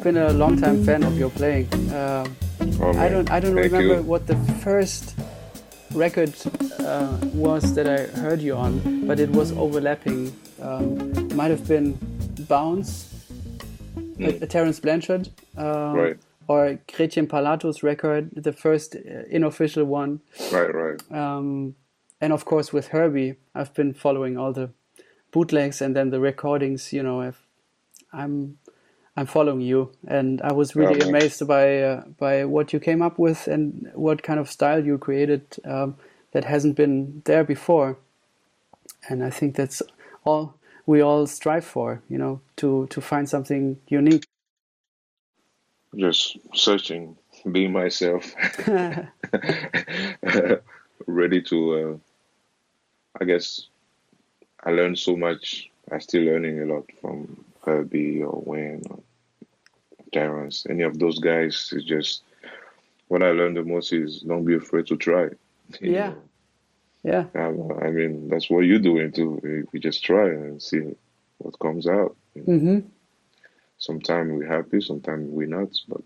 I've been a long time fan of your playing. Uh, oh, I don't I don't remember you. what the first record uh, was that I heard you on, but it was overlapping. Um, might have been Bounce, mm. a, a Terence Blanchard, uh, right. or Gretchen Parlato's record, the first uh, unofficial one. Right, right. Um, and of course with Herbie, I've been following all the bootlegs and then the recordings. You know, I've, I'm I'm following you, and I was really oh, amazed by uh, by what you came up with and what kind of style you created um, that hasn't been there before. And I think that's all we all strive for, you know, to to find something unique. Just searching, being myself, ready to. Uh, I guess I learned so much. I'm still learning a lot from Herbie or Wayne or Terence, any of those guys. It's just what I learned the most is don't be afraid to try. Yeah. Know? Yeah. I, I, mean, that's what you're doing too. We just try and see what comes out. You know? mm-hmm. Sometimes we're happy, sometimes we're not, but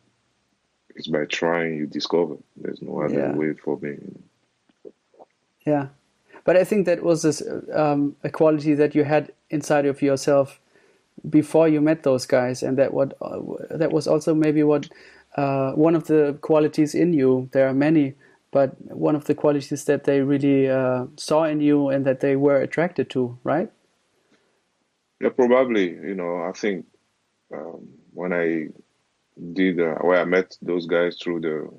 it's by trying you discover. There's no other yeah. way for me. Yeah. But I think that was this, um, a quality that you had inside of yourself before you met those guys, and that what uh, that was also maybe what uh, one of the qualities in you. There are many, but one of the qualities that they really uh, saw in you and that they were attracted to, right? Yeah, probably. You know, I think um, when I did, uh, well, I met those guys through the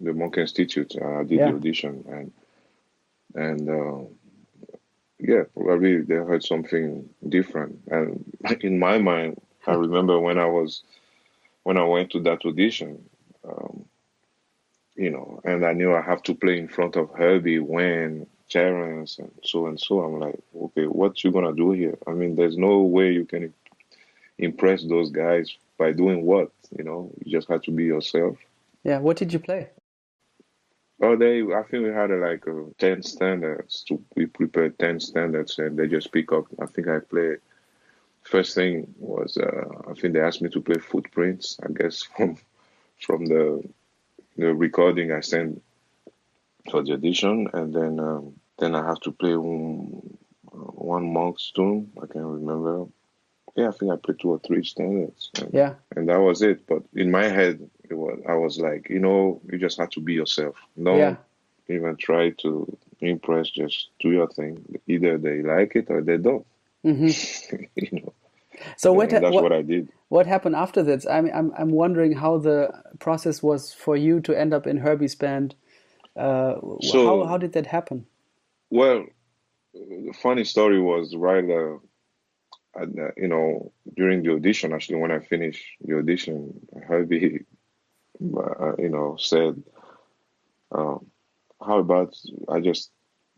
the Monk Institute. I did yeah. the audition and and uh, yeah, probably they heard something different. And in my mind, I remember when I was when I went to that audition, um, you know, and I knew I have to play in front of Herbie, Wayne, Terence, and so and so. I'm like, okay, what you gonna do here? I mean, there's no way you can impress those guys by doing what, you know. You just have to be yourself. Yeah. What did you play? Oh, they. I think we had uh, like uh, ten standards. To, we prepared ten standards, and they just pick up. I think I played. First thing was uh, I think they asked me to play footprints. I guess from from the the recording I sent for the audition, and then um, then I have to play one, one monk's tune. I can't remember. Yeah, I think I played two or three standards. And, yeah, and that was it. But in my head, it was I was like, you know, you just have to be yourself. Don't yeah. even try to impress. Just do your thing. Either they like it or they don't. Mm-hmm. you know. So what, that's what, what I did. What happened after that? I mean, I'm I'm wondering how the process was for you to end up in Herbie's band. Uh, so, how how did that happen? Well, the funny story was right. Uh, and, uh, you know, during the audition, actually, when I finished the audition, Herbie uh, you know, said, um, "How about I just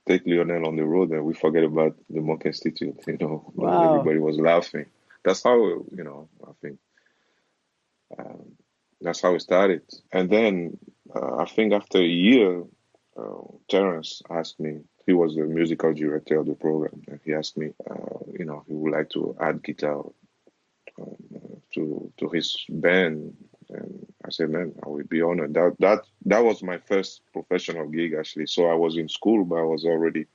take Lionel on the road and we forget about the Monk Institute?" You know, wow. everybody was laughing. That's how you know. I think um, that's how it started. And then uh, I think after a year, uh, Terence asked me. He was the musical director of the program, and he asked me, uh, you know, he would like to add guitar um, to to his band and I said, man, I will be honored. That that that was my first professional gig actually. So I was in school, but I was already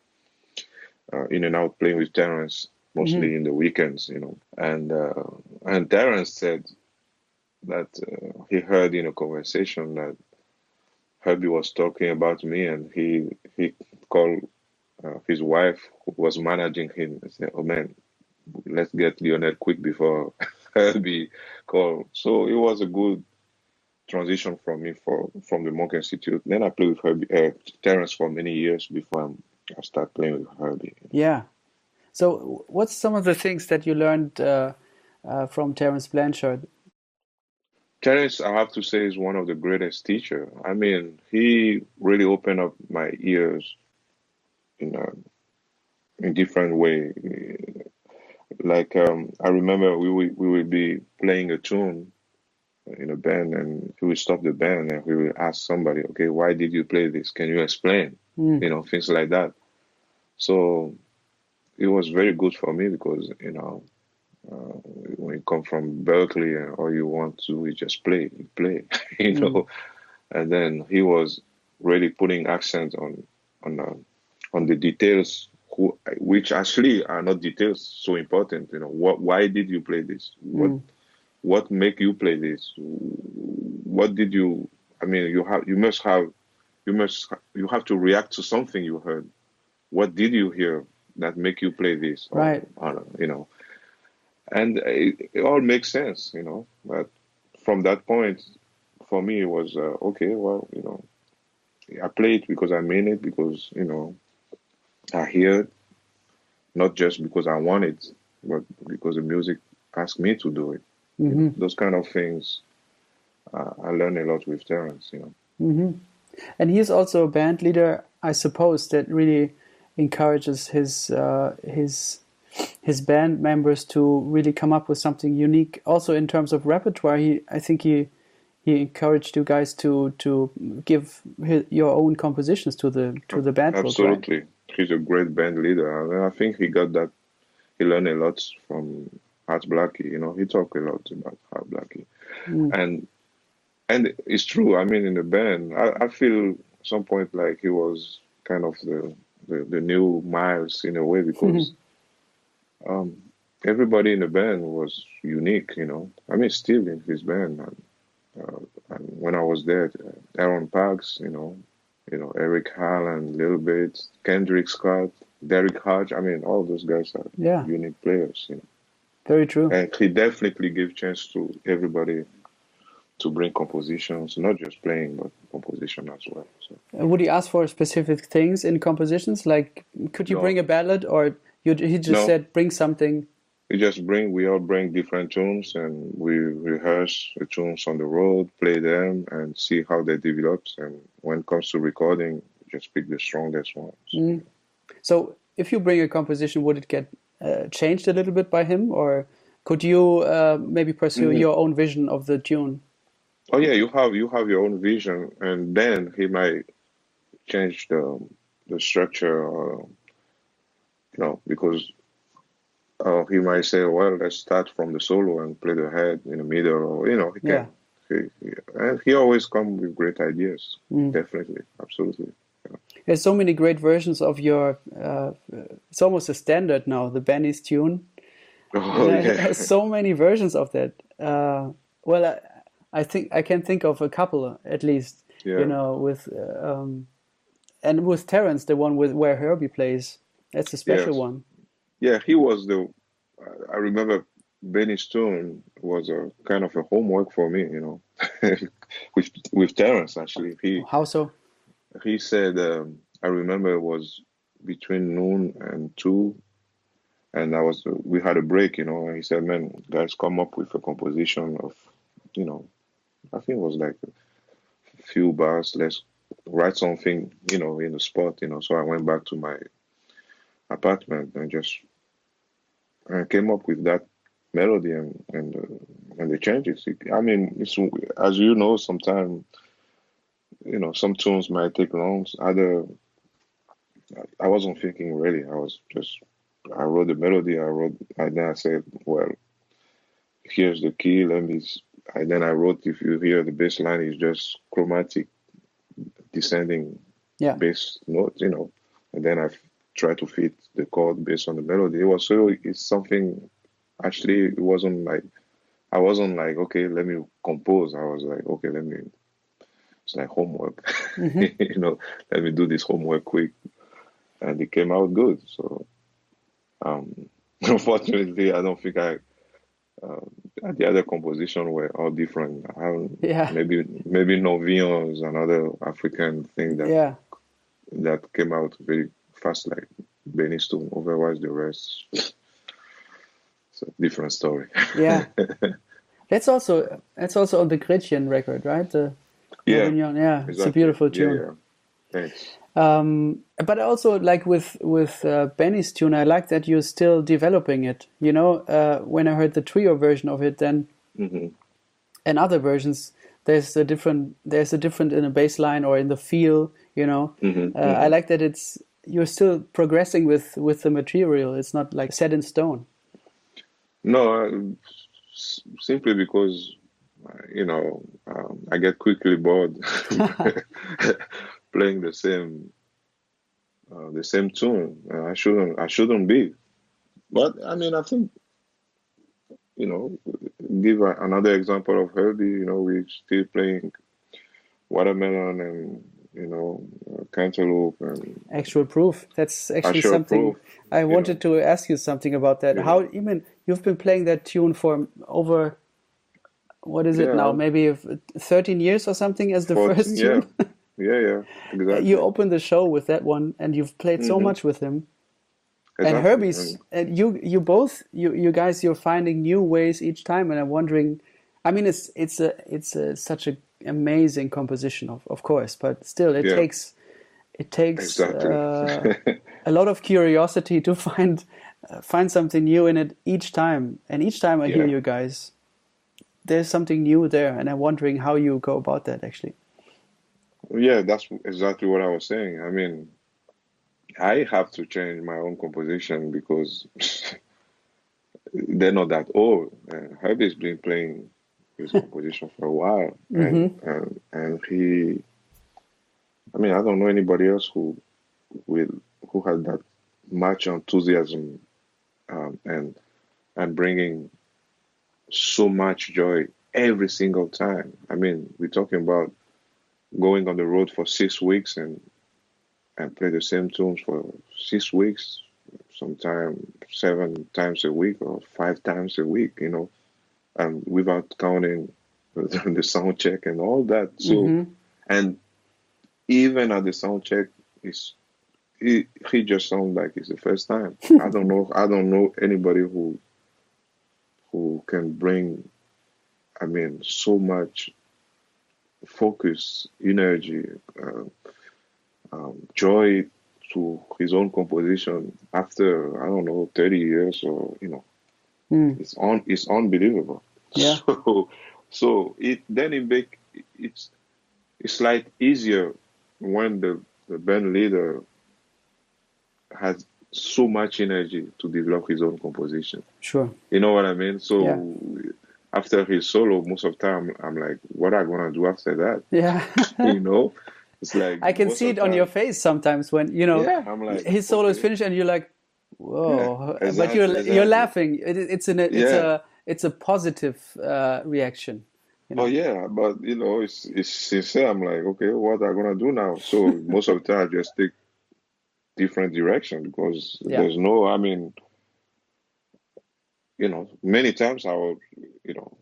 uh, in and out playing with Terence, mostly mm-hmm. in the weekends, you know. And uh, and Terence said that uh, he heard in a conversation that Herbie was talking about me, and he he called uh, his wife who was managing him and said, "Oh man, let's get Lionel quick before." Be call. So it was a good transition from me for from the Monk Institute. Then I played with Herbie, uh, Terence for many years before I started playing with Herbie. Yeah. So, what's some of the things that you learned uh, uh, from Terence Blanchard? Terence, I have to say, is one of the greatest teacher. I mean, he really opened up my ears in a in different way like um, I remember we would we would be playing a tune in a band, and he would stop the band and we would ask somebody, "Okay, why did you play this? Can you explain?" Mm. You know, things like that. So it was very good for me because you know Uh, when you come from Berklee and all you want to is just play, play, you know. Mm. And then he was really putting accent on on uh, on the details, which actually are not details so important. You know, what why did you play this? What mm. what make you play this? What did you? I mean, you have you must have you must you have to react to something you heard. What did you hear that make you play this? Or, right. Or, you know, and it, it, all makes sense. You know, but from that point, for me, it was uh, okay. Well, you know, I play it because I mean it because you know I hear not just because I want it, but because the music asked me to do it. Mm-hmm. Those kind of things, uh, I learned a lot with Terence. You know. Mm-hmm. And he's also a band leader, I suppose, that really encourages his uh, his his band members to really come up with something unique. Also, in terms of repertoire, he I think he he encouraged you guys to to give his, your own compositions to the to the band. Absolutely, right? He's a great band leader, and I think he got that. He learned a lot from Art Blakey. You know, he talked a lot about Art Blakey, mm. and and it's true. I mean, in the band, I, I feel some point like he was kind of the the, the new Miles in a way because mm-hmm. um, everybody in the band was unique. You know, I mean, still in his band. And, uh, and when I was there, uh, Aaron Parks, you know, you know Eric Harland, Little Bit, Kendrick Scott, Derrick Hodge. I mean, all those guys are yeah. unique players. You know. Very true. And he definitely gave chance to everybody to bring compositions, not just playing, but composition as well. So. Would he ask for specific things in compositions? Like, could you no. bring a ballad, or you, he just no. said bring something? We just bring. We all bring different tunes, and we rehearse the tunes on the road, play them, and see how they develop. And when it comes to recording, just pick the strongest ones. Mm. So, if you bring a composition, would it get uh, changed a little bit by him, or could you uh, maybe pursue mm-hmm. your own vision of the tune? Oh yeah, you have you have your own vision, and then he might change the the structure, you know, because uh, he might say, well, let's start from the solo and play the head in the middle, or you know, he can. He, he, and he always come with great ideas. Mm. Definitely, absolutely. Yeah. There's so many great versions of your. Uh, it's almost a standard now. The Benny's tune. Oh, yeah. so many versions of that. Uh, well, I think I can think of a couple at least. Yeah. You know, with um, and with Terence, the one with where Herbie plays. That's a special yes. one. Yeah, he was the. I remember Benny's Tune was a kind of a homework for me. You know, with with Terence actually. He how so? He said um, I remember it was between noon and two and I was we had a break, you know, and he said, Man, guys come up with a composition of, you know, I think it was like a few bars. Let's write something, you know, in the spot, you know. So I went back to my apartment and just I came up with that melody and and uh, and the changes. I mean, it's, as you know, sometimes you know some tunes might take long. Other, I wasn't thinking really. I was just I wrote the melody. I wrote and then I said, well, here's the key. Let me and then I wrote, if you hear the bass line is just chromatic descending yeah. bass notes, you know, and then I try to fit the chord based on the melody. It was so it's something. Actually, it wasn't like I wasn't like okay, let me compose. I was like okay, let me. It's like homework, mm-hmm. you know. Let me do this homework quick, and it came out good. So, um, unfortunately, I don't think I uh, the other composition were all different. yeah. Maybe maybe Novillon is another African thing that yeah. that came out very fast, like Benny's Tune. Otherwise, the rest, it's a different story. yeah. That's also that's also on the Gretchen record, right? The yeah, yeah, exactly. it's a beautiful tune. Yeah, yeah. Thanks. Um, but also like with with uh, Benny's tune, I like that you're still developing it. You know, uh, when I heard the trio version of it, then mm-hmm. and other versions, there's a different there's a different in the bass line or in the feel. You know, mm-hmm. Uh, mm-hmm. I like that it's you're still progressing with with the material. It's not like set in stone. No, uh, simply because you know um, I get quickly bored playing the same uh, the same tune. I shouldn't I shouldn't be, but I mean I think you know give a, another example of Herbie. You know we're still playing watermelon and you know, uh, cantaloupe and actual proof. That's actually something proof, I wanted know. to ask you something about that. Yeah. How even you've been playing that tune for over what is it yeah. now? Maybe 13 years or something as the 14, first tune. Yeah. yeah, yeah, exactly. you opened the show with that one, and you've played so mm-hmm. much with him. Exactly. And Herbie's, and you, you both, you, you guys, you're finding new ways each time, and I'm wondering. I mean, it's it's a it's a, such a amazing composition, of, of course, but still, it yeah. takes it takes exactly. uh, a lot of curiosity to find uh, find something new in it each time. And each time I yeah. hear you guys, there's something new there, and I'm wondering how you go about that actually. Yeah, that's exactly what I was saying. I mean, I have to change my own composition because they're not that old. Uh, Herbie's been playing his composition for a while, and, mm-hmm. and and he. I mean, I don't know anybody else who will who had that much enthusiasm um, and and bringing so much joy every single time. I mean, we're talking about going on the road for six weeks and and play the same tunes for six weeks, sometimes seven times a week or five times a week. You know, um, without counting the sound check and all that. So, mm-hmm. and even at the sound check, is he he just sounds like it's the first time. I don't know. I don't know anybody who who can bring. I mean, so much focus, energy, uh, um, joy to his own composition after I don't know thirty years or you know Mm. It's on. It's unbelievable. Yeah. So, so it then it make it's it's like easier when the the band leader has so much energy to develop his own composition. Sure. You know what I mean? So yeah. after his solo, most of the time I'm like, what I gonna do after that? Yeah. you know? It's like I can see it on your face sometimes when you know yeah, like, his solo okay. is finished and you're like, Whoa! Yeah, but you're you're laughing. It, it's an it's yeah. a it's a positive uh, reaction. You know? Oh yeah, but you know it's it's sincere. I'm like, okay, what am I gonna do now? So most of the time, I just take different direction because yeah. there's no. I mean, you know, many times I was, you know,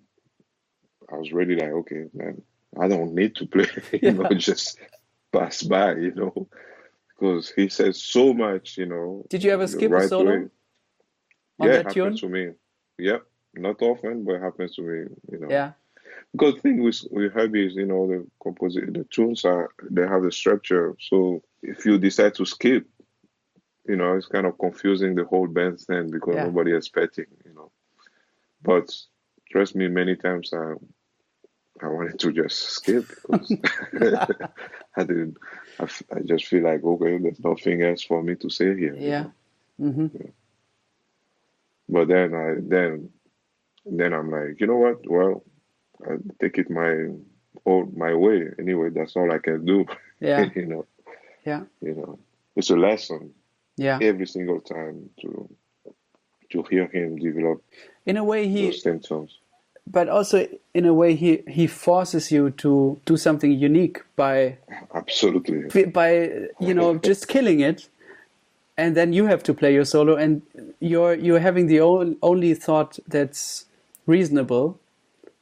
I was really like, okay, man, I don't need to play. you know, just pass by. You know, because he says so much, you know. Did you ever skip right a solo? Way. On yeah, it happens tune? to me. Yep, not often, but it happens to me. You know. Yeah. Because the thing with with Herbie is, you know, the composite, the tunes are they have the structure. So if you decide to skip, you know, it's kind of confusing the whole band then because yeah. nobody expecting, you know. But trust me, many times I I wanted to just skip because I didn't. I, I just feel like okay, there's nothing else for me to say here. Yeah. Mm-hmm. yeah. But then I then then I'm like, you know what? Well, I take it my all my way anyway. That's all I can do. Yeah. you know. Yeah. You know, it's a lesson. Yeah. Every single time to to hear him develop. In a way, he those symptoms but also in a way he he forces you to do something unique by absolutely. By you know just killing it and then you have to play your solo and you're you're having the only thought that's reasonable.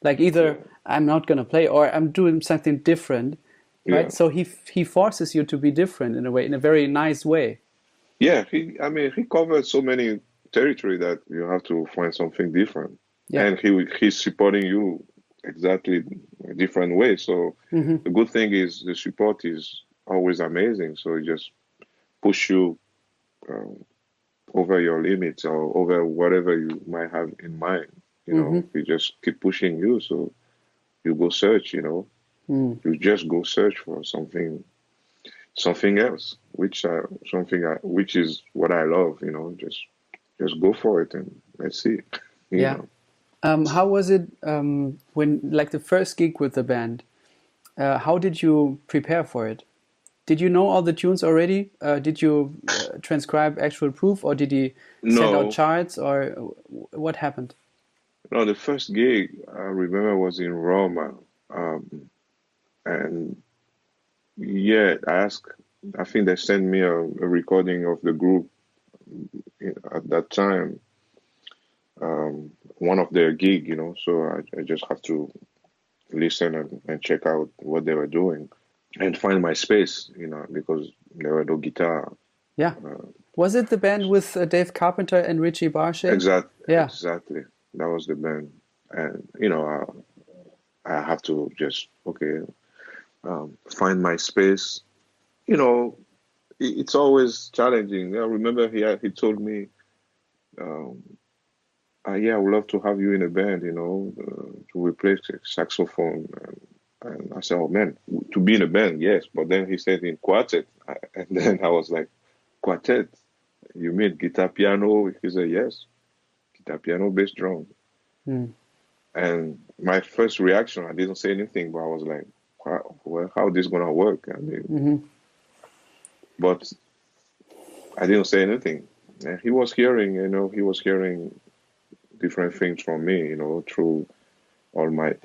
Like either i'm not going to play or i'm doing something different right? Yeah. so he he forces you to be different in a way in a very nice way. Yeah he i mean he covers so many territory that you have to find something different yeah. and he he's supporting you exactly a different way. So mm-hmm. the good thing is the support is always amazing. So it just push you um, over your limits or over whatever you might have in mind. You know, mm-hmm. he just keep pushing you. So you go search. You know, mm. you just go search for something, something else, which uh, something I, which is what I love. You know, just just go for it and let's see. yeah. Um, how was it um, when, like, the first gig with the band? Uh, how did you prepare for it? Did you know all the tunes already? Uh, did you uh, transcribe actual proof, or did he no. send out charts, or what happened? No, the first gig I remember was in Roma, um, and yeah, I asked. I think they sent me a, a recording of the group at that time. Um, one of their gig, you know, so I, I just have to listen and, and check out what they were doing and find my space, you know, because there were no guitar. Yeah. Uh, was it the band with uh, Dave Carpenter and Richie Barshay? Exactly. Yeah. Exactly. That was the band, and you know, I, I have to just okay, um, find my space. You know, it, it's always challenging. I remember he he told me, um, uh, "Yeah, I would love to have you in a band. You know, uh, to replace saxophone." And, and I said, "Oh man, to be in a band, yes." But then he said in quartet, and then I was like, "Quartet? You mean guitar, piano?" He said, "Yes, guitar, piano, bass, drum." Mm. And my first reaction, I didn't say anything, but I was like, "Well, how this gonna work?" I mean, mm-hmm. but I didn't say anything. And he was hearing, you know, he was hearing different things from me, you know, through all my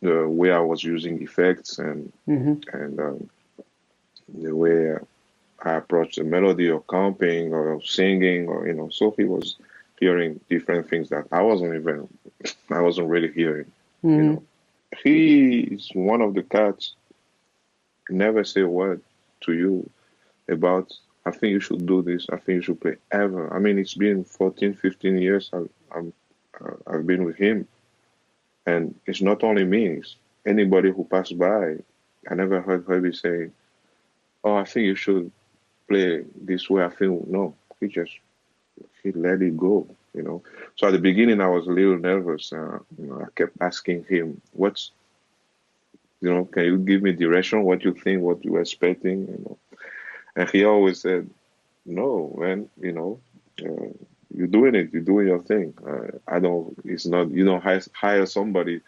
the way I was using effects and mm-hmm. and um, the way I approached the melody or comping or singing or you know. So he was hearing different things that I wasn't even I wasn't really hearing. Mm-hmm. You know, he is one of the cats. Never say a word to you about I think you should do this. I think you should play ever. I mean, it's been 14, 15 years I've, I'm, uh, I've been with him. And it's not only me, it's anybody who passed by. I never heard Herbie say, Oh, I think you should play this way. I think, no, he just, he let it go, you know. So at the beginning, I was a little nervous. Uh, you know, I kept asking him, What's, you know, can you give me direction? What you think, what you're expecting, you know. And he always said, No, man, you know, uh, you're doing it. You're doing your thing. Uh, I don't. It's not. You don't hire, hire somebody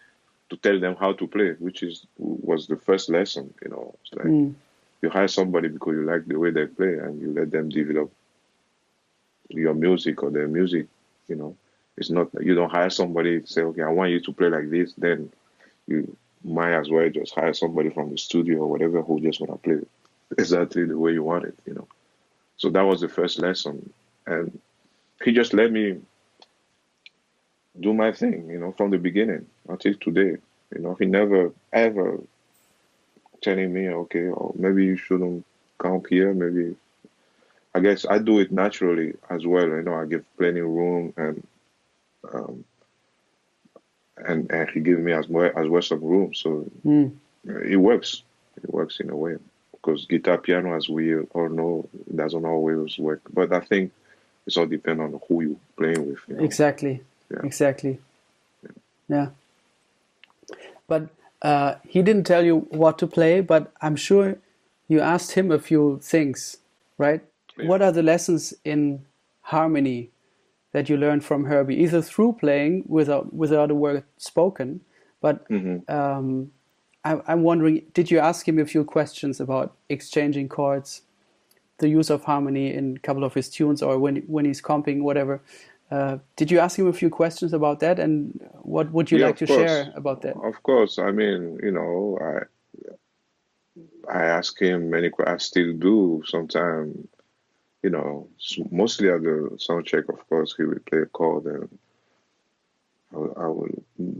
to tell them how to play, which is was the first lesson. You know, it's like mm. you hire somebody because you like the way they play, and you let them develop your music or their music. You know, it's not. You don't hire somebody say, okay, I want you to play like this. Then you might as well just hire somebody from the studio or whatever who just want to play exactly the way you want it. You know. So that was the first lesson, and he just let me do my thing, you know, from the beginning until today. You know, he never ever telling me, okay, or maybe you shouldn't come here. Maybe I guess I do it naturally as well. You know, I give plenty of room and um, and and he give me as well as well some room. So mm. it works. It works in a way because guitar piano, as we all know, doesn't always work. But I think it's all depend on who you're playing with. You know? Exactly. Yeah. Exactly. Yeah. yeah. But uh, he didn't tell you what to play, but I'm sure you asked him a few things, right? Yeah. What are the lessons in harmony that you learned from Herbie, either through playing without without a word spoken, but mm-hmm. um, I, I'm wondering, did you ask him a few questions about exchanging chords? the use of harmony in a couple of his tunes or when when he's comping whatever. Uh, did you ask him a few questions about that, and what would you yeah, like to course. share about that? Of course, I mean, you know, I I ask him many. I still do sometimes. You know, mostly at the sound check. Of course, he will play a chord, and I I will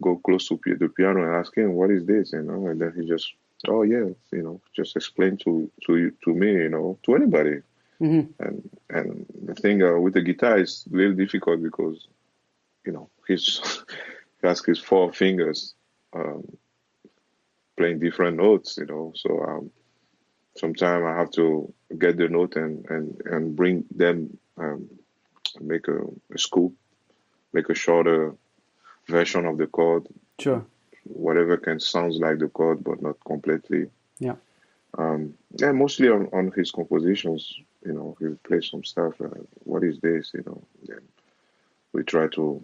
go close to the piano and ask him, "What is this?" You know, and then he just oh yeah, you know, just explain to to to me, you know, to anybody. Mm-hmm. And and the thing uh, with the guitar is really difficult because, you know, he's he has his four fingers um, playing different notes, you know. So um, sometimes I have to get the note and and and bring them um, make a, a scoop, make a shorter version of the chord. Sure whatever can sounds like the chord, but not completely. Yeah. Um, yeah, mostly on, on his compositions, you know, he plays some stuff. Uh, what is this? You know, then we try to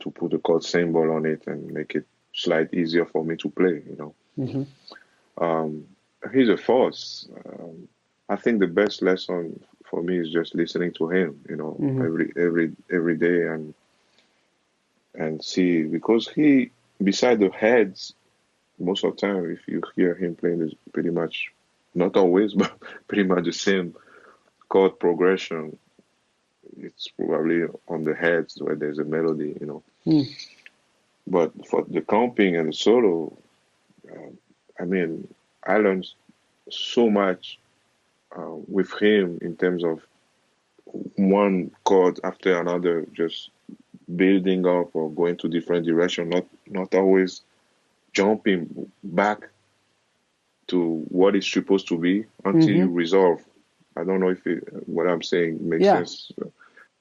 to put a chord symbol on it and make it slight easier for me to play. You know, Mm-hmm. um, he's a force. Um, I think the best lesson for me is just listening to him. You know, Mhm. every every every day and and see because he beside the heads most of the time if you hear him playing is pretty much not always but pretty much the same chord progression it's probably on the heads where there's a melody you know Mm. but for the comping and the solo um, i mean i learned so much uh, with him in terms of one chord after another just building up or going to different direction not not always jumping back to what it's supposed to be until you mm-hmm. resolve. I don't know if it, what i'm saying makes Yeah. sense.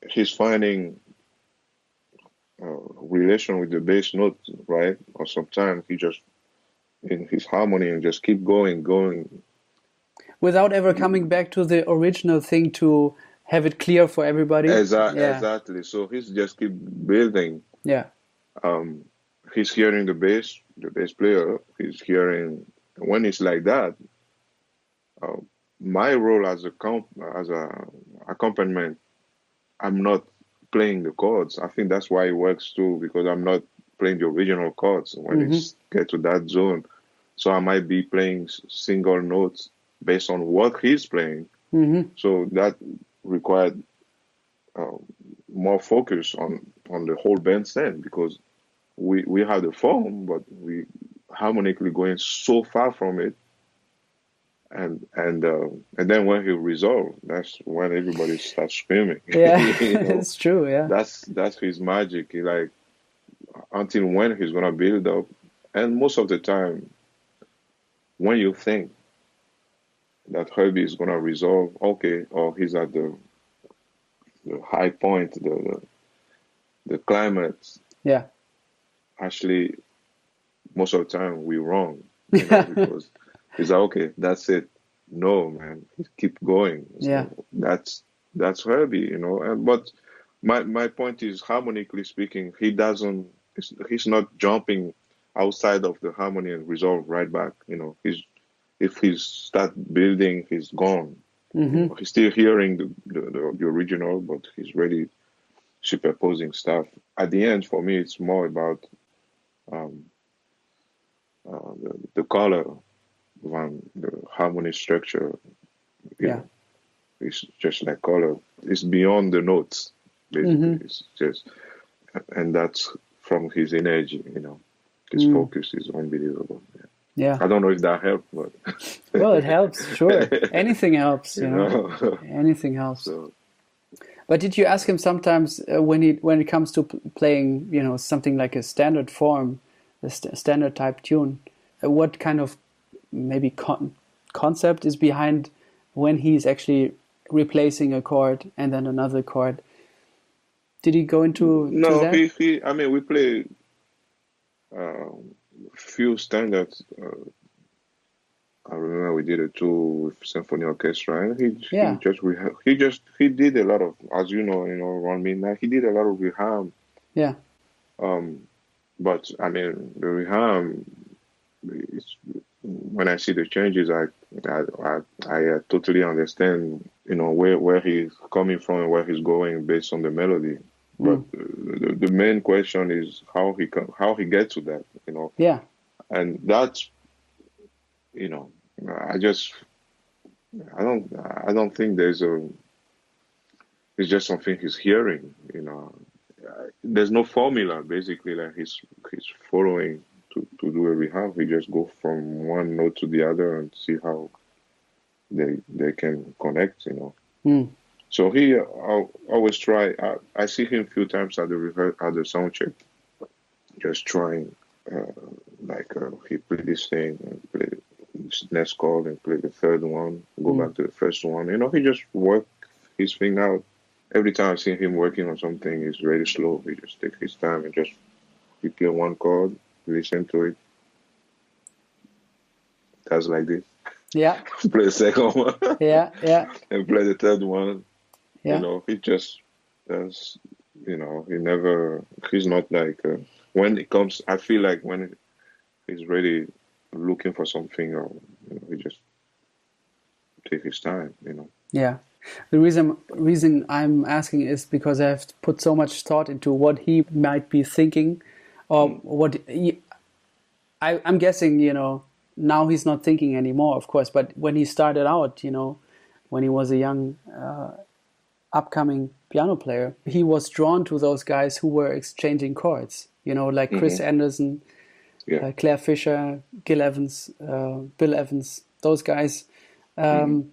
He's finding relation with the bass note right? Or sometimes he just in his harmony and just keep going going. Without ever mm-hmm. coming back to the original thing to have it clear for everybody. exactly Yeah. exactly so he's just keep building Yeah. um, he's hearing the bass, the bass player. He's hearing when it's like that. Uh, my role as a comp, as a accompaniment, I'm not playing the chords. I think that's why it works too because I'm not playing the original chords when Mhm. it's get to that zone. So I might be playing single notes based on what he's playing. hmm So that required uh, more focus on on the whole band sound because we we have the form, but we harmonically going so far from it, and and uh, and then when he resolve, that's when everybody starts screaming. Yeah, You know? it's true. Yeah. that's that's his magic. He like until when he's gonna build up, and most of the time, when you think that Herbie is gonna resolve, okay, or he's at the the high point, the the, the climax. Yeah. Actually, most of the time we're wrong you know, because it's like okay, that's it. No, man, keep going. So Yeah. that's that's Herbie, you know. And but my my point is harmonically speaking, he doesn't. He's not jumping outside of the harmony and resolve right back. You know, he's if he's start building, he's gone. hmm He's still hearing the, the, the, original, but he's really superposing stuff. At the end, for me, it's more about um, uh, the, the color than the harmony structure. Yeah. know, it's just like color. It's beyond the notes, basically. Mhm. It's just, and that's from his energy. You know, his Mm. focus is unbelievable. Yeah. I don't know if that helped, but Well, it helps. Sure. Anything helps. You you know. know. Anything helps. so But did you ask him sometimes uh, when he when it comes to p- playing, you know, something like a standard form, a st- standard type tune, uh, what kind of maybe con- concept is behind when he's actually replacing a chord and then another chord? Did he go into to No, he, he I mean, we play um, few standards. Uh, I remember we did a tour with symphony orchestra, and he, Yeah. he just reha- he just he did a lot of, as you know, you know, around midnight, he did a lot of reharm. Yeah. Um, but I mean, the reharm, when I see the changes, I I I, I uh, totally understand, you know, where where he's coming from and where he's going based on the melody. But uh, the, the main question is how he how he gets to that, you know, Yeah. and that's, you know, I just I don't I don't think there's a. It's just something he's hearing, you know. There's no formula basically like he's he's following to, to do a reharm. He just go from one note to the other and see how they they can connect, you know. Mm. So he I'll always try. I, I see him a few times at the rehear at the sound check, just trying. Uh, like uh, he play this thing, and play this next chord, and play the third one. Go Mm. back to the first one. You know, he just work his thing out. Every time I see him working on something, he's very slow. He just takes his time and just he play one chord, listen to it. Does like this. Yeah. play the second one Yeah. Yeah. and play the third one. Yeah. You know, he just does you know, he never. He's not like uh, when it comes. I feel like when he's ready, looking for something, or you know, he just take his time. You know. Yeah. The reason reason I'm asking is because I've put so much thought into what he might be thinking, or mm. what he, I, I'm guessing. You know, now he's not thinking anymore, of course. But when he started out, you know, when he was a young, uh, upcoming piano player, he was drawn to those guys who were exchanging chords. You know, like Chris mm-hmm. Anderson, yeah. uh, Clare Fischer, Gil Evans, uh, Bill Evans, those guys. Um,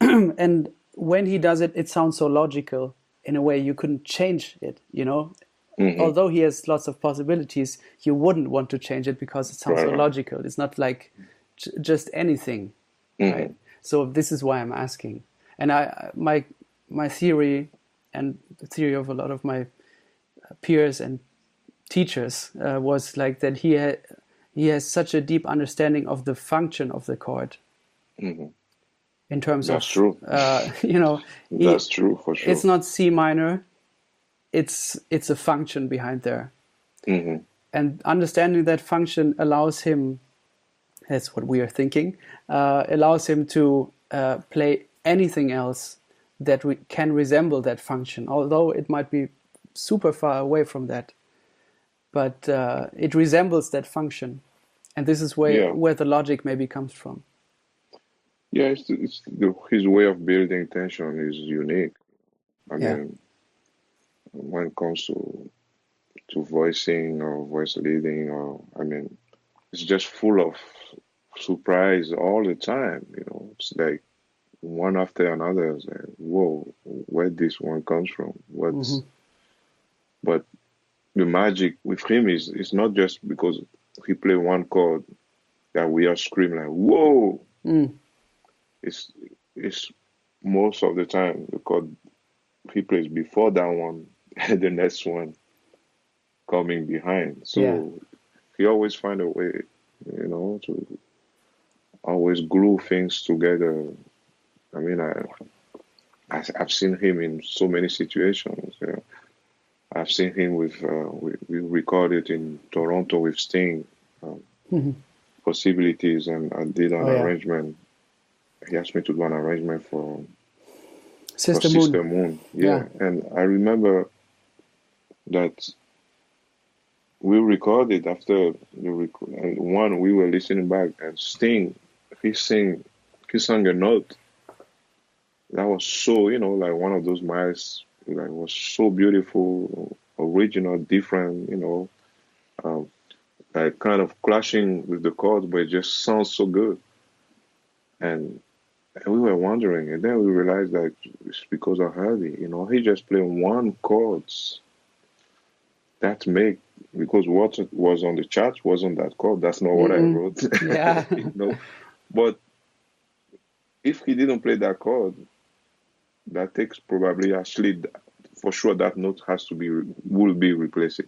mm-hmm. and when he does it, it sounds so logical in a way you couldn't change it. You know, mm-hmm. although he has lots of possibilities, you wouldn't want to change it because it sounds right. so logical. It's not like j- just anything, mm-hmm. right? So this is why I'm asking. And I, my my theory and the theory of a lot of my peers and teachers uh, was like that he had, he has such a deep understanding of the function of the chord. Mm-hmm. In terms That's of, true. Uh, you know, That's he, true for sure. It's not C minor. It's it's a function behind there, mm-hmm. and understanding that function allows him. That's what we are thinking. Uh, allows him to uh, play anything else that we can resemble that function, although it might be super far away from that. But uh, it resembles that function, and this is where yeah. where the logic maybe comes from. Yeah, it's, it's the, his way of building tension is unique. I yeah. mean, when it comes to to voicing or voice leading, or I mean, it's just full of surprise all the time. You know, it's like one after another. Like, whoa, where this one comes from? What's mm-hmm. but the magic with him is it's not just because he play one chord that we are screaming like whoa. Mm. It's it's most of the time the chord he plays before that one and the next one coming behind. So yeah. he always find a way, you know, to always glue things together I mean, I, I have seen him in so many situations. You know. I've seen him with uh, we, we, recorded in Toronto with Sting um, mm-hmm. possibilities, and I did an oh, yeah. arrangement. He asked me to do an arrangement for Sister, for Sister Moon. Moon. Yeah. yeah, and I remember that we recorded after the and one we were listening back, and Sting he sing he sang a note that was so you know like one of those miles like was so beautiful original different you know um, like kind of clashing with the chords but it just sounds so good. And and we were wondering and then we realized that it's because of Herbie you know he just played one chords that make because what was on the chart wasn't that chord that's not what mm-hmm. I wrote. Yeah. You know? But if he didn't play that chord that takes probably actually for sure that note has to be will be replaced.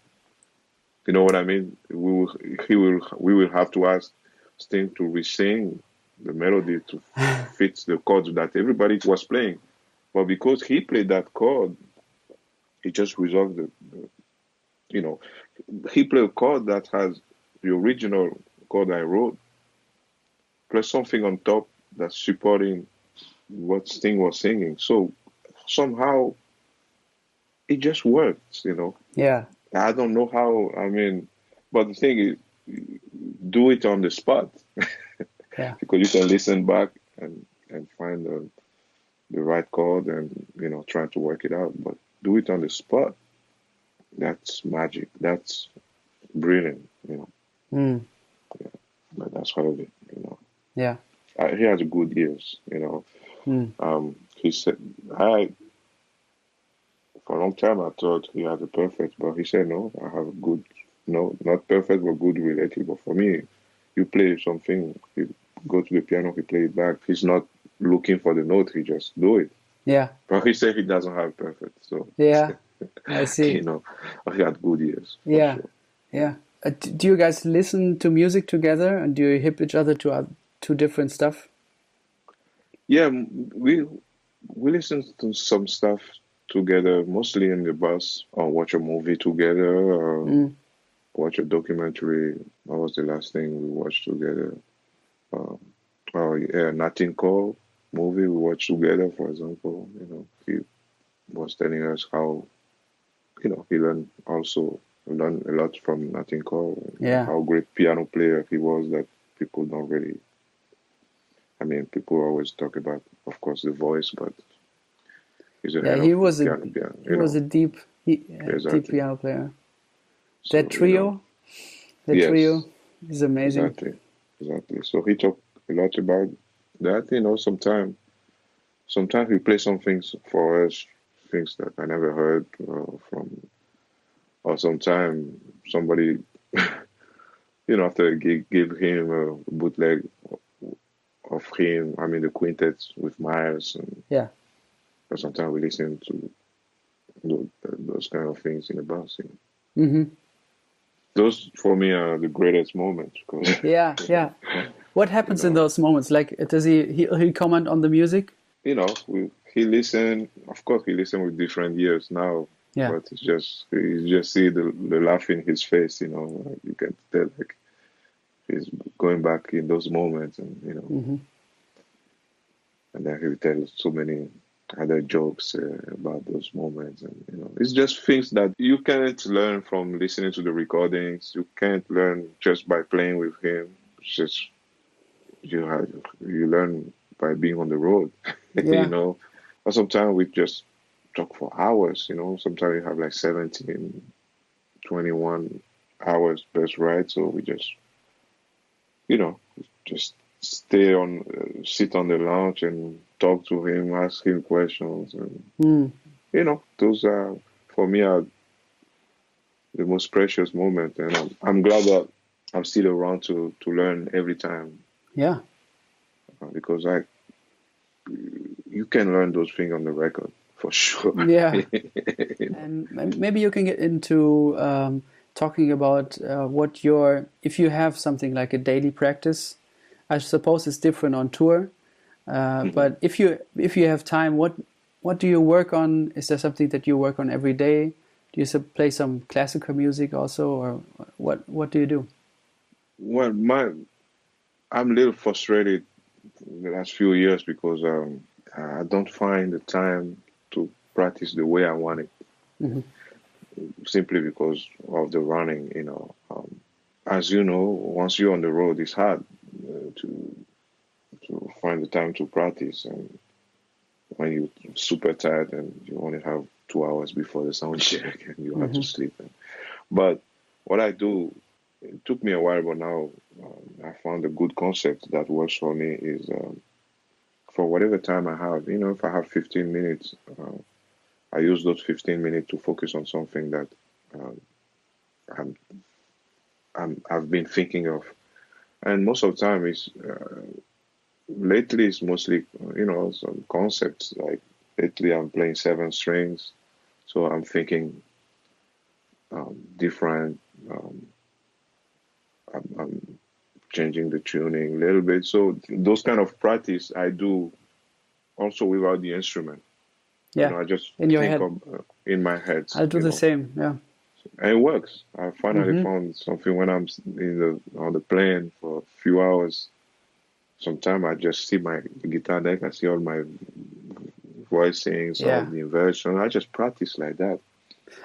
You know what I mean? We will he will we will have to ask Sting to resing the melody to fit the chords that everybody was playing. But because he played that chord, he just resolved the, the you know, he played a chord that has the original chord I wrote, plus something on top that's supporting what Sting was singing. So somehow it just works, you know. Yeah. I don't know how. I mean, but the thing is, do it on the spot. yeah. Because you can listen back and and find the the right chord and you know trying to work it out. But do it on the spot. That's magic. That's brilliant. You know. Mm. Yeah. But that's how it. You know. Yeah. Uh, he has good ears. You know. Mm. Um, he said, I, for a long time, I thought he had a perfect, but he said, no, I have a good, no, not perfect, but good relative. But for me, you play something, you go to the piano, he play it back. He's not looking for the note, he just do it. Yeah. But he said he doesn't have perfect, so. Yeah, I see. you know, he had good ears. Yeah, sure. yeah. Uh, do you guys listen to music together and do you hip each other to uh, to different stuff? Yeah, we we listen to some stuff together, mostly in the bus, or watch a movie together, or mm. watch a documentary. What was the last thing we watched together? Uh, oh yeah, Nat King Cole movie we watched together, for example. You know, he was telling us how, you know, he learned also learned a lot from Nat King Cole. Yeah. How great piano player he was that people don't really. I mean, people always talk about, of course, the voice, but he's a yeah, he was piano, a piano, he was a deep, he, exactly. deep piano player. So, that trio, you know, that yes, trio is amazing. Exactly, exactly. So he talked a lot about that. You know, sometimes, sometimes we play some things for us, things that I never heard uh, from, or sometimes somebody you know, after give, give him a bootleg of him, I mean, the quintet with Miles. And, yeah. But sometimes we listen to those kind of things in the bus. You know? mm-hmm. Those, for me, are the greatest moments. Yeah, yeah. What happens you know, in those moments? Like, does he, he, he comment on the music? You know, we, he listen. Of course, he listen with different ears now. Yeah. But it's just you just see the the laugh in his face, you know. You can tell like he's going back in those moments, and you know, mm-hmm. and then he will tell so many other jokes uh, about those moments, and you know, it's just things that you can't learn from listening to the recordings. You can't learn just by playing with him. It's just you have you learn by being on the road, yeah. you know. But sometimes we just talk for hours, you know. Sometimes we have like 17, 21 hours best ride. So we just, you know, just stay on, uh, sit on the lounge and talk to him, ask him questions. And, mm. you know, those are, for me, are the most precious moment. And I'm, I'm glad that I'm still around to, to learn every time. Yeah. Uh, because I, you can learn those things on the record for sure. Yeah, and maybe you can get into um, talking about uh, what your if you have something like a daily practice. I suppose it's different on tour, uh, mm-hmm. but if you if you have time, what what do you work on? Is there something that you work on every day? Do you play some classical music also, or what what do you do? Well, my I'm a little frustrated the last few years because um, I don't find the time to practice the way I want it. Mm-hmm. Simply because of the running, you know. Um, as you know, once you're on the road, it's hard uh, to to find the time to practice. And when you're super tired and you only have two hours before the sound check and you mm-hmm. have to mm-hmm. sleep. But what I do, it took me a while, but now um, I found a good concept that works for me is um, for whatever time I have. You know, if I have 15 minutes, uh, I use those 15 minutes to focus on something that um, I'm, I'm, I've been thinking of. And most of the time, is uh, lately it's mostly you know some concepts. Like lately, I'm playing seven strings, so I'm thinking um, different. Um, I'm, I'm, changing the tuning a little bit. So those kind of practice I do also without the instrument. Yeah, you know, I just in your head, of, uh, in my head. I do the know. same. Yeah, and it works. I finally mm-hmm. found something when I'm in the on the plane for a few hours. Sometimes I just see my guitar deck. I see all my voicings, yeah. all the inversion. I just practice like that.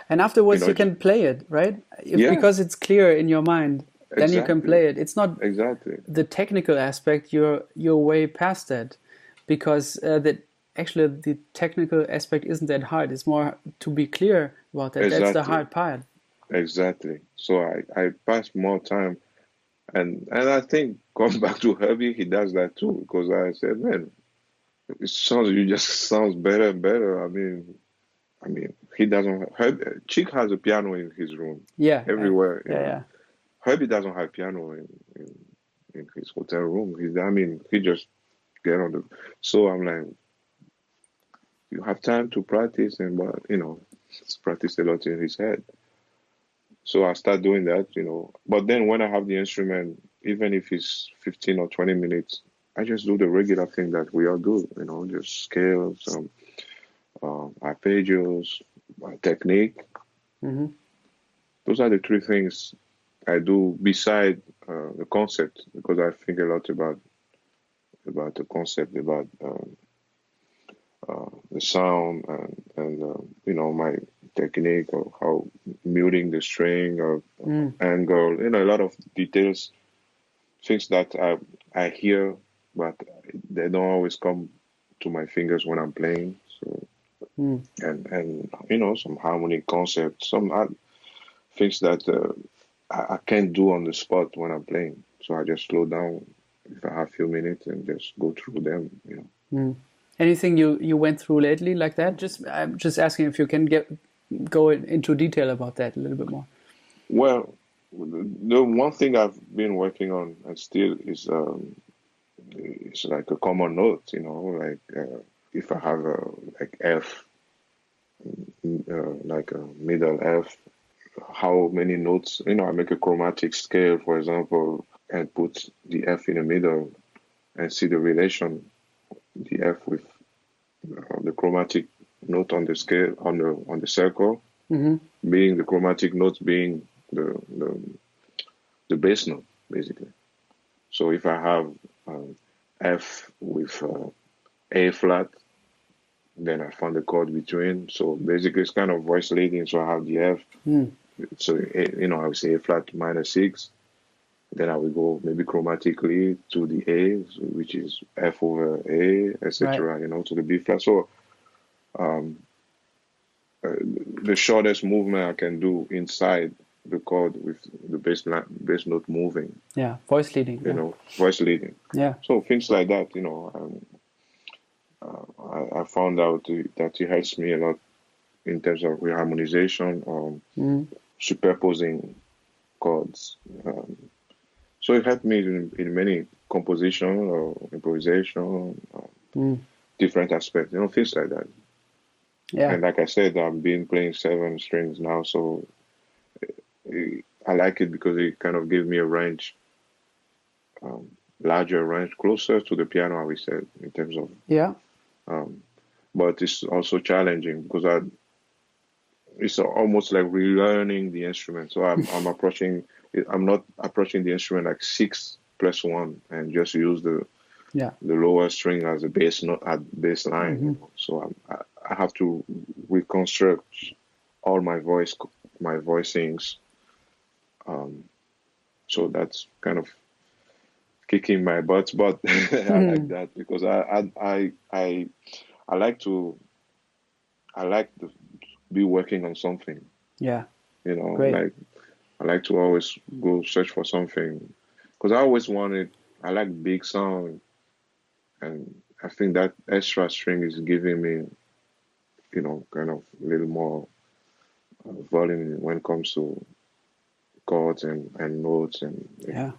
And afterwards, you, know, you can play it, right? If, yeah. Because it's clear in your mind then exactly. you can play it. It's not exactly the technical aspect. You're you're way past that because uh, that actually the technical aspect isn't that hard. It's more to be clear about that. Exactly. That's the hard part. Exactly. So I I pass more time, and and I think going back to Herbie, he does that too because I said, man, it sounds you just sounds better and better. I mean. I mean, he doesn't. Herb, Chick has a piano in his room. Yeah, everywhere. Yeah, yeah. Herbie doesn't have piano in, in, in his hotel room. He's, I mean, he just get on the. So I'm like, you have time to practice, and but you know, he's practiced a lot in his head. So I start doing that, you know. But then when I have the instrument, even if it's 15 or 20 minutes, I just do the regular thing that we all do, you know, just scales. Um, uh, arpeggios, my technique. Mm-hmm. Those are the three things I do beside uh, the concept because I think a lot about about the concept about um, uh, the sound and and uh, you know my technique of how muting the string or mm. angle you know a lot of details things that I I hear but they don't always come to my fingers when I'm playing so mm. and and you know some harmony concepts some uh, things that uh, I, I, can't do on the spot when I'm playing so I just slow down if I have a few minutes and just go through them you know mm. Anything you you went through lately like that? Just I'm just asking if you can get go into detail about that a little bit more. Well the one thing I've been working on and still is um, it's like a common note, you know, like uh, if I have a like F uh, like a middle F, how many notes, you know, I make a chromatic scale, for example, and put the F in the middle and see the relation, the F with uh, the chromatic note on the scale, on the, on the circle, mm-hmm. being the chromatic notes being the, the, the bass note, basically. So if I have um, F with uh, A flat, then I found the chord between. So basically, it's kind of voice leading. So I have the F. Mm. So you know, I would say A flat minor six. Then I will go maybe chromatically to the A, which is F over A, etc. Right. You know, to the B flat. So um, uh, the shortest movement I can do inside the chord with the bass line, bass note moving. Yeah, voice leading. You yeah. know, voice leading. Yeah. So things like that, you know, um, uh, I, I, found out that it helps me a lot in terms of reharmonization or mm. superposing chords. Um, so it helped me in, in many composition or improvisation, or mm. different aspects, you know, things like that. Yeah. And like I said, I've been playing seven strings now, so I like it because it kind of gives me a range, um, larger range, closer to the piano. We said in terms of yeah. Um, but it's also challenging because I, it's almost like relearning the instrument. So I'm, I'm approaching, I'm not approaching the instrument like six plus one and just use the yeah. the lower string as a bass note at bass line. Mm-hmm. You know? So I'm, I, have to reconstruct all my voice, my voicings um, so that's kind of kicking my butt, but I mm. like that because I, I I I I like to I like to be working on something. Yeah. You know, Great. like I like to always go search for something because I always wanted. I like big sound, and I think that extra string is giving me, you know, kind of a little more uh, volume when it comes to chords and, and notes and yeah.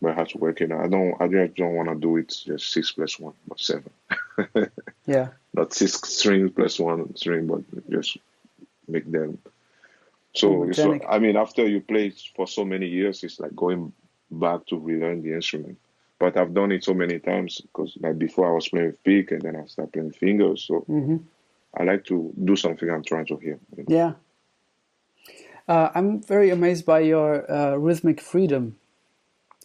But I have to work it out. I don't I just don't want to do it just six plus one, but seven. yeah. Not six strings plus one string, but just make them. So, so I mean, after you play for so many years, it's like going back to relearn the instrument. But I've done it so many times because like before I was playing with pick and then I started playing fingers. So mm-hmm. I like to do something I'm trying to hear. You know? Yeah, uh, I'm very amazed by your uh, rhythmic freedom.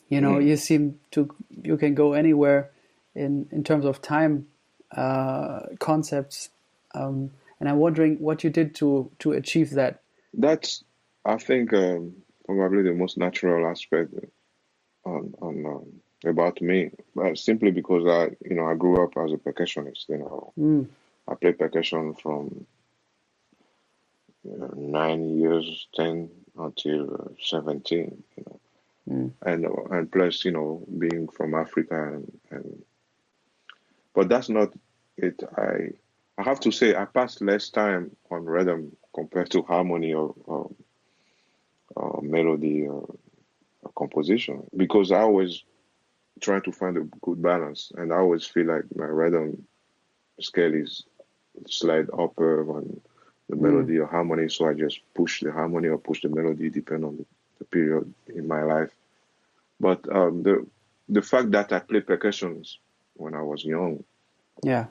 You know, mm. you seem to you can go anywhere in in terms of time uh, concepts, um, and I'm wondering what you did to to achieve that. That's, I think, um, probably the most natural aspect on on um, about me, but simply because I, you know, I grew up as a percussionist. You know, mm. I played percussion from nine years, ten until uh, seventeen. You know, mm. and uh, and plus, you know, being from Africa and, and but that's not it. I I have to say I passed less time on rhythm compared to harmony or, or, or melody or, or, composition because I always try to find a good balance and I always feel like my rhythm scale is slide upper and the melody mm. or harmony. So I just push the harmony or push the melody, depending on the, the period in my life. But um, the the fact that I played percussions when I was young, yeah,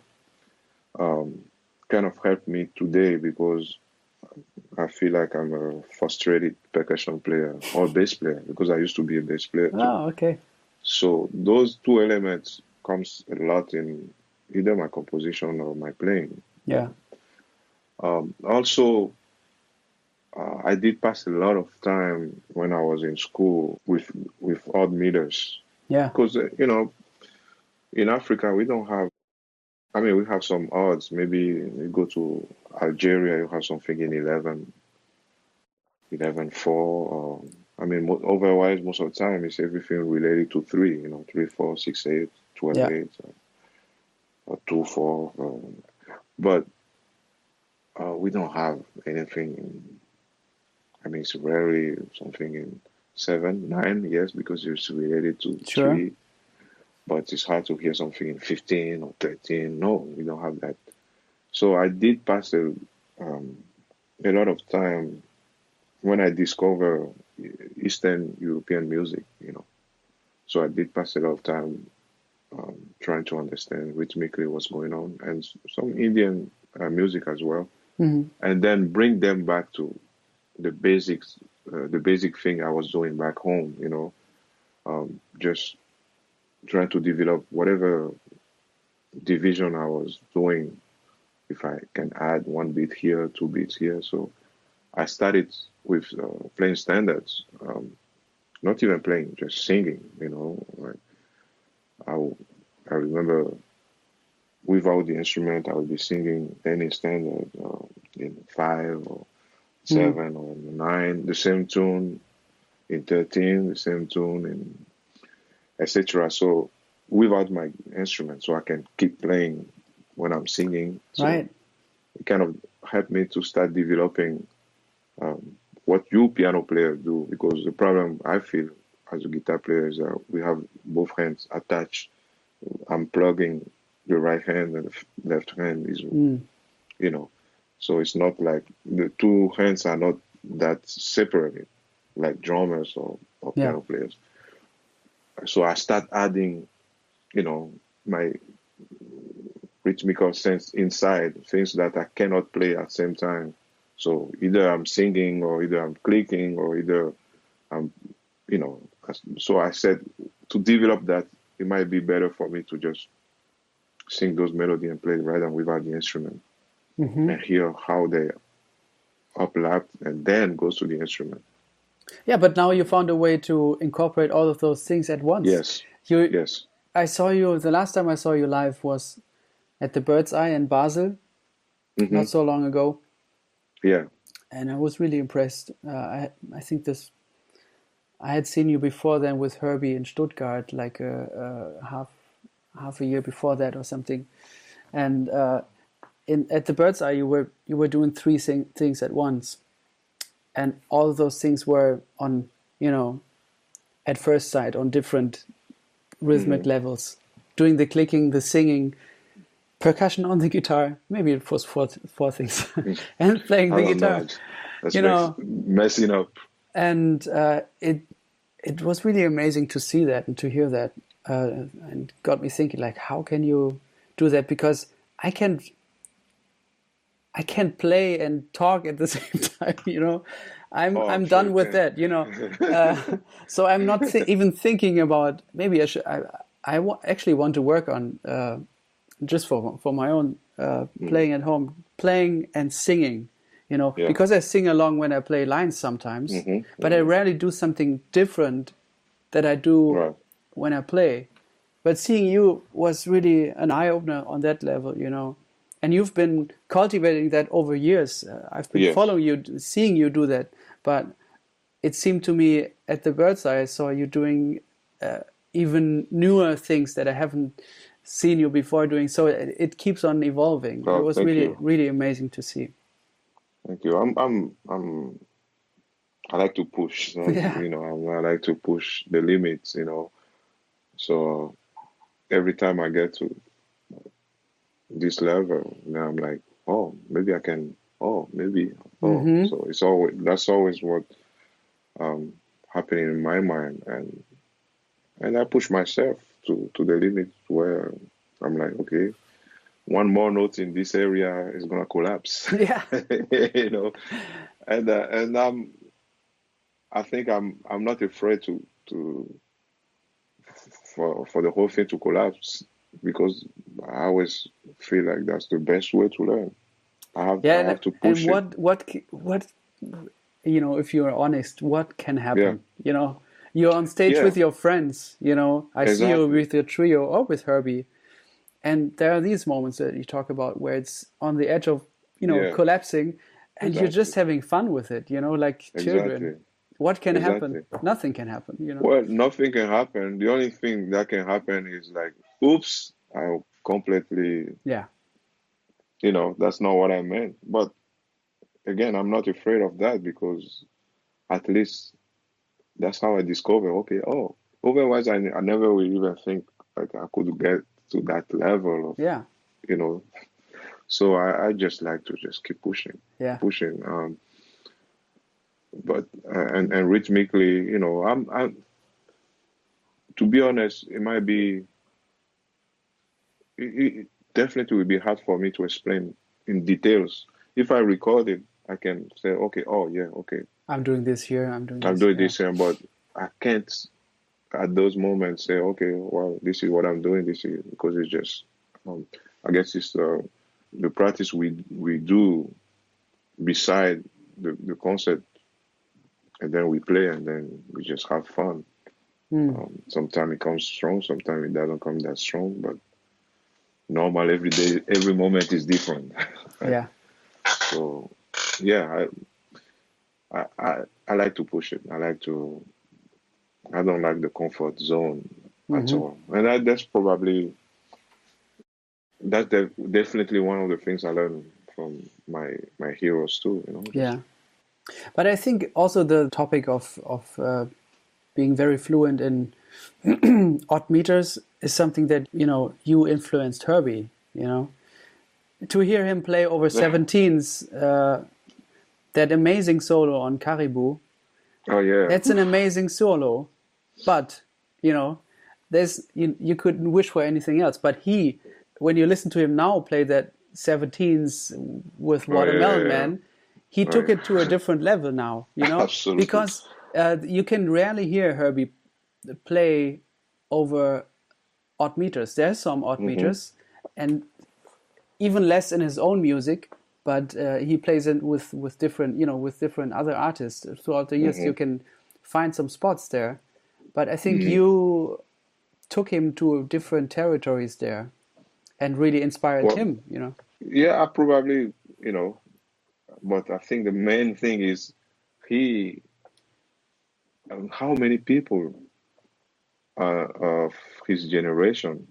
um, kind of helped me today because I feel like I'm a frustrated percussion player or bass player because I used to be a bass player. Too. Oh, okay. So those two elements comes a lot in either my composition or my playing. Yeah. Um, also, uh, I did pass a lot of time when I was in school with with odd meters. Yeah. Because uh, you know, in Africa we don't have. I mean, we have some odds. Maybe you go to Algeria, you have something in 11, 11 4. Or, I mean, mo- otherwise, most of the time, it's everything related to three, you know, 3, 4, 6, 8, 12, Yeah. 8, uh, or 2, 4. Um, but uh, we don't have anything in, I mean, it's rarely something in 7, 9, yes, because it's related to Sure. 3. But it's hard to hear something in 15 or 13. No, we don't have that. So I did pass a, um, a lot of time when I discover Eastern European music, you know. So I did pass a lot of time um, trying to understand rhythmically what's going on and some Indian uh, music as well, Mhm. and then bring them back to the basics, uh, the basic thing I was doing back home, you know, um, just trying to develop whatever division I was doing if I can add one beat here, two beats here. So I started with uh, playing standards, um, not even playing, just singing. You know, like I, I remember without the instrument, I would be singing any standard uh, in five or seven or nine, the same tune in thirteen, the same tune in etc. So without my instrument, so I can keep playing when I'm singing. So Right. it kind of helped me to start developing um, what you piano players do because the problem I feel as a guitar player is that we have both hands attached. I'm plugging the right hand and the left hand is Mm. you know so it's not like the two hands are not that separated like drummers or, or Yeah. piano players so i start adding you know my rhythmical sense inside things that i cannot play at the same time so either i'm singing or either i'm clicking or either i'm you know so i said to develop that it might be better for me to just sing those melody and play right and without the instrument Mhm. and hear how they overlap and then goes to the instrument. Yeah, but now you found a way to incorporate all of those things at once. Yes, You, yes. I saw you. The last time I saw you live was at the Bird's Eye in Basel, hmm not so long ago, Yeah, and I was really impressed. Uh, I I think this. I had seen you before then with Herbie in Stuttgart, like a, a half half a year before that or something, and uh, in at the Bird's Eye you were you were doing three thing, things at once, and all those things were on you know at first sight on different rhythmic levels, doing the clicking, the singing, percussion on the guitar. Maybe it was four four things, and playing the guitar know. That's You know- messing up. and uh, it it was really amazing to see that and to hear that, uh, and got me thinking like, how can you do that? Because I can't, I can't play and talk at the same time. You know, I'm Oh, I'm done with that. You know, uh, so I'm not th- even thinking about maybe I should. I I actually want to work on uh, just for for my own uh, playing at home, playing and singing. You know, Hmm. Yeah. because I sing along when I play lines sometimes, Mhm, but I rarely do something different that I do Right. when I play. But seeing you was really an eye opener on that level, you know. And you've been cultivating that over years. Uh, I've been following you, seeing you do that. But it seemed to me at the bird's eye, I saw you doing uh, even newer things that I haven't seen you before doing. So it, it keeps on evolving. Oh, it was really, you. really amazing to see. Thank you. I'm, I'm, I'm. I like to push. Yeah. You know, I like to push the limits. You know, so every time I get to this level, now I'm like, oh, maybe I can. Oh, maybe. Oh, Mhm. so it's always that's always what um happening in my mind, and and I push myself to to the limit where I'm like, okay, one more note in this area is gonna collapse. Yeah, you know, and uh, and I'm, I think I'm I'm not afraid to to for for the whole thing to collapse because I always feel like that's the best way to learn. I have, yeah. I And, have to and push what what what you know, if you're honest, what can happen? You know, you're on stage Yeah. with your friends. You know, I see you with your trio or with Herbie, and there are these moments that you talk about where it's on the edge of you know Yeah. collapsing, and you're just having fun with it. You know, like children. Exactly. What can happen? Nothing can happen. You know. Well, nothing can happen. The only thing that can happen is like, oops, I completely, Yeah. you know, that's not what I meant. But again, I'm not afraid of that because at least that's how I discover, okay, oh, otherwise I, I never would even think like I could get to that level of, Yeah. you know. So I, I just like to just keep pushing, Yeah. pushing. Um, but uh, and and rhythmically, you know, I'm I'm to be honest, it might be it, it definitely will be hard for me to explain in details. If I record it, I can say, okay, oh yeah, okay, I'm doing this here. I'm doing. I'm this, doing yeah. this here, but I can't at those moments say, okay, well, this is what I'm doing this is because it's just, um, I guess it's the the practice we we do beside the the concert, and then we play and then we just have fun. Mm. Um, sometimes it comes strong, sometimes it doesn't come that strong, but normal every day, every moment is different. Yeah. So, yeah, I, I, I, I like to push it. I like to. I don't like the comfort zone at Mhm. all, and that, that's probably that's de- definitely one of the things I learned from my my heroes too. You know. Yeah, but I think also the topic of of uh, being very fluent in odd meters is something that you know you influenced Herbie. You know, to hear him play over Yeah. 17s, uh, that amazing solo on Karibu. Oh yeah. That's an amazing solo, but you know, there's you you couldn't wish for anything else. But he, when you listen to him now play that 17s with Oh, yeah, Watermelon yeah, yeah. Man, he took it to a different level now. You know, Absolutely. because uh, you can rarely hear Herbie play over odd meters. There's some odd Mm-hmm. meters, and even less in his own music. But uh, he plays it with with different, you know, with different other artists throughout the years. Mm-hmm. You can find some spots there, but I think you took him to different territories there, and really inspired Well- him. You know, Yeah, I probably, you know, but I think the main thing is he, um, how many people uh, of his generation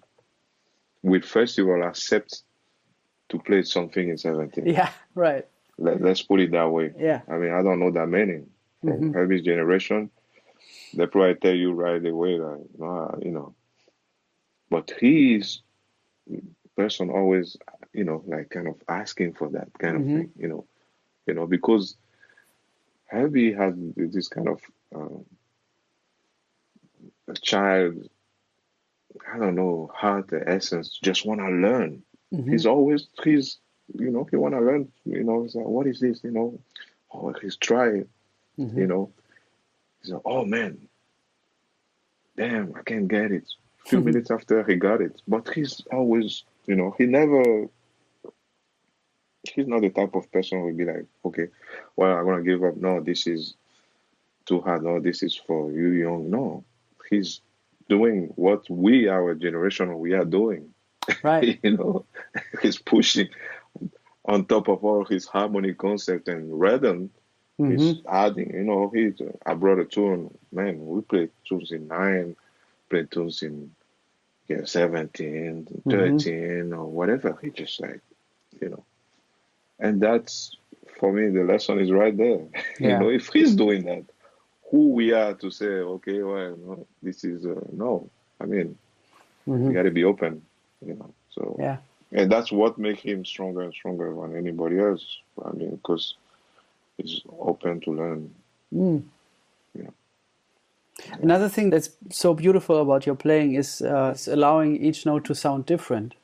with festival accept to play something in 17? yeah, right, Let, let's put it that way. yeah, I mean, I don't know that many from Herbie's generation. They probably tell you right away, like, nah, you know. But he's person always, you know, like kind of asking for that kind of Mhm. thing, you know, you know, because Herbie has this kind of um, a child, I don't know, heart, the essence, just want to learn. Mhm. He's always, he's, you know, he want to learn, you know, he's like, what is this, you know? Oh, he's trying, Mhm. you know. He's like, oh man, damn, I can't get it. A few minutes after he got it, but he's always, you know, he never. He's not the type of person who will be like, okay, well, I'm gonna give up. No, this is too hard. No, this is for you young. No, he's doing what we, our generation, we are doing. right, you know, he's pushing on top of all his harmony concept and rhythm. Mm-hmm. He's adding, you know, he's I brought a tune, man. We played tunes in nine, played tunes in yeah, 17, Mm-hmm. 13, or whatever. He just like, you know, and that's for me the lesson is right there. Yeah. you know, if he's doing that, who we are to say, okay, well, no, this is uh, no. I mean, Mhm. you got to be open, you know. So yeah. and that's what makes him stronger and stronger than anybody else. I mean, because he's open to learn. Mm. Yeah. Another thing that's so beautiful about your playing is, uh, is allowing each note to sound different.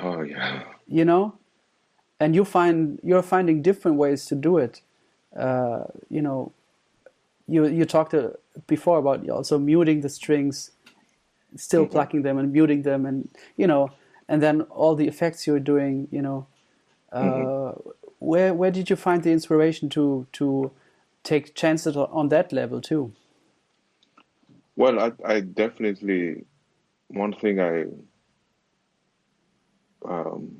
Oh yeah. You know, and you find you're finding different ways to do it. Uh, you know, you you talked uh, before about also muting the strings, still mm-hmm. plucking them and muting them, and you know, and then all the effects you're doing. You know, uh, mm-hmm. where where did you find the inspiration to to take chances on that level too? Well, I, I definitely one thing I um,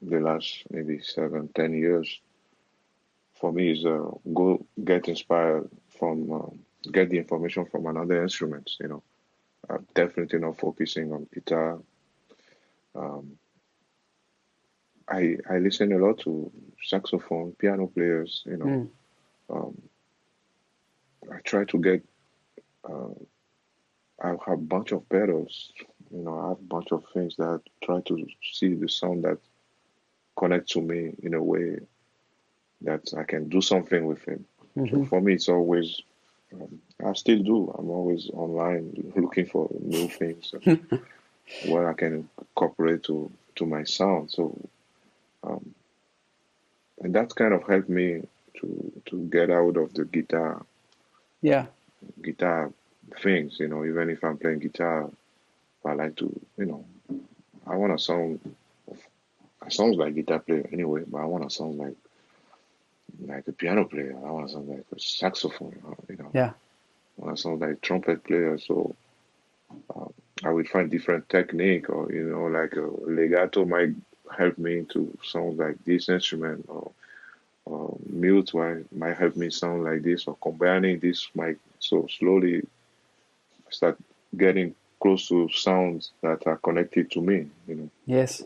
the last maybe seven, ten years for me is uh, go get inspired from uh, get the information from another instrument. You know, I'm definitely not focusing on guitar. Um, I I listen a lot to saxophone, piano players. You know, mm. um, I try to get. Uh, I have a bunch of pedals. You know, I have a bunch of things that I try to see the sound that connect to me in a way that I can do something with him. Mm-hmm. So for me, it's always, um, I still do. I'm always online looking for new things where I can incorporate to, to my sound. So, um, and that kind of helped me to to get out of the guitar, yeah, guitar things. You know, even if I'm playing guitar, I like to, you know, I want a song. I sounds like guitar player anyway, but I want a song like like a piano player. I want to sound like a saxophone. You know. Yeah. I want to sound like a trumpet player. So um, I would find different technique, or you know, like a legato might help me to sound like this instrument, or, or mute might help me sound like this, or combining this might. So slowly, I start getting close to sounds that are connected to me. You know. Yes.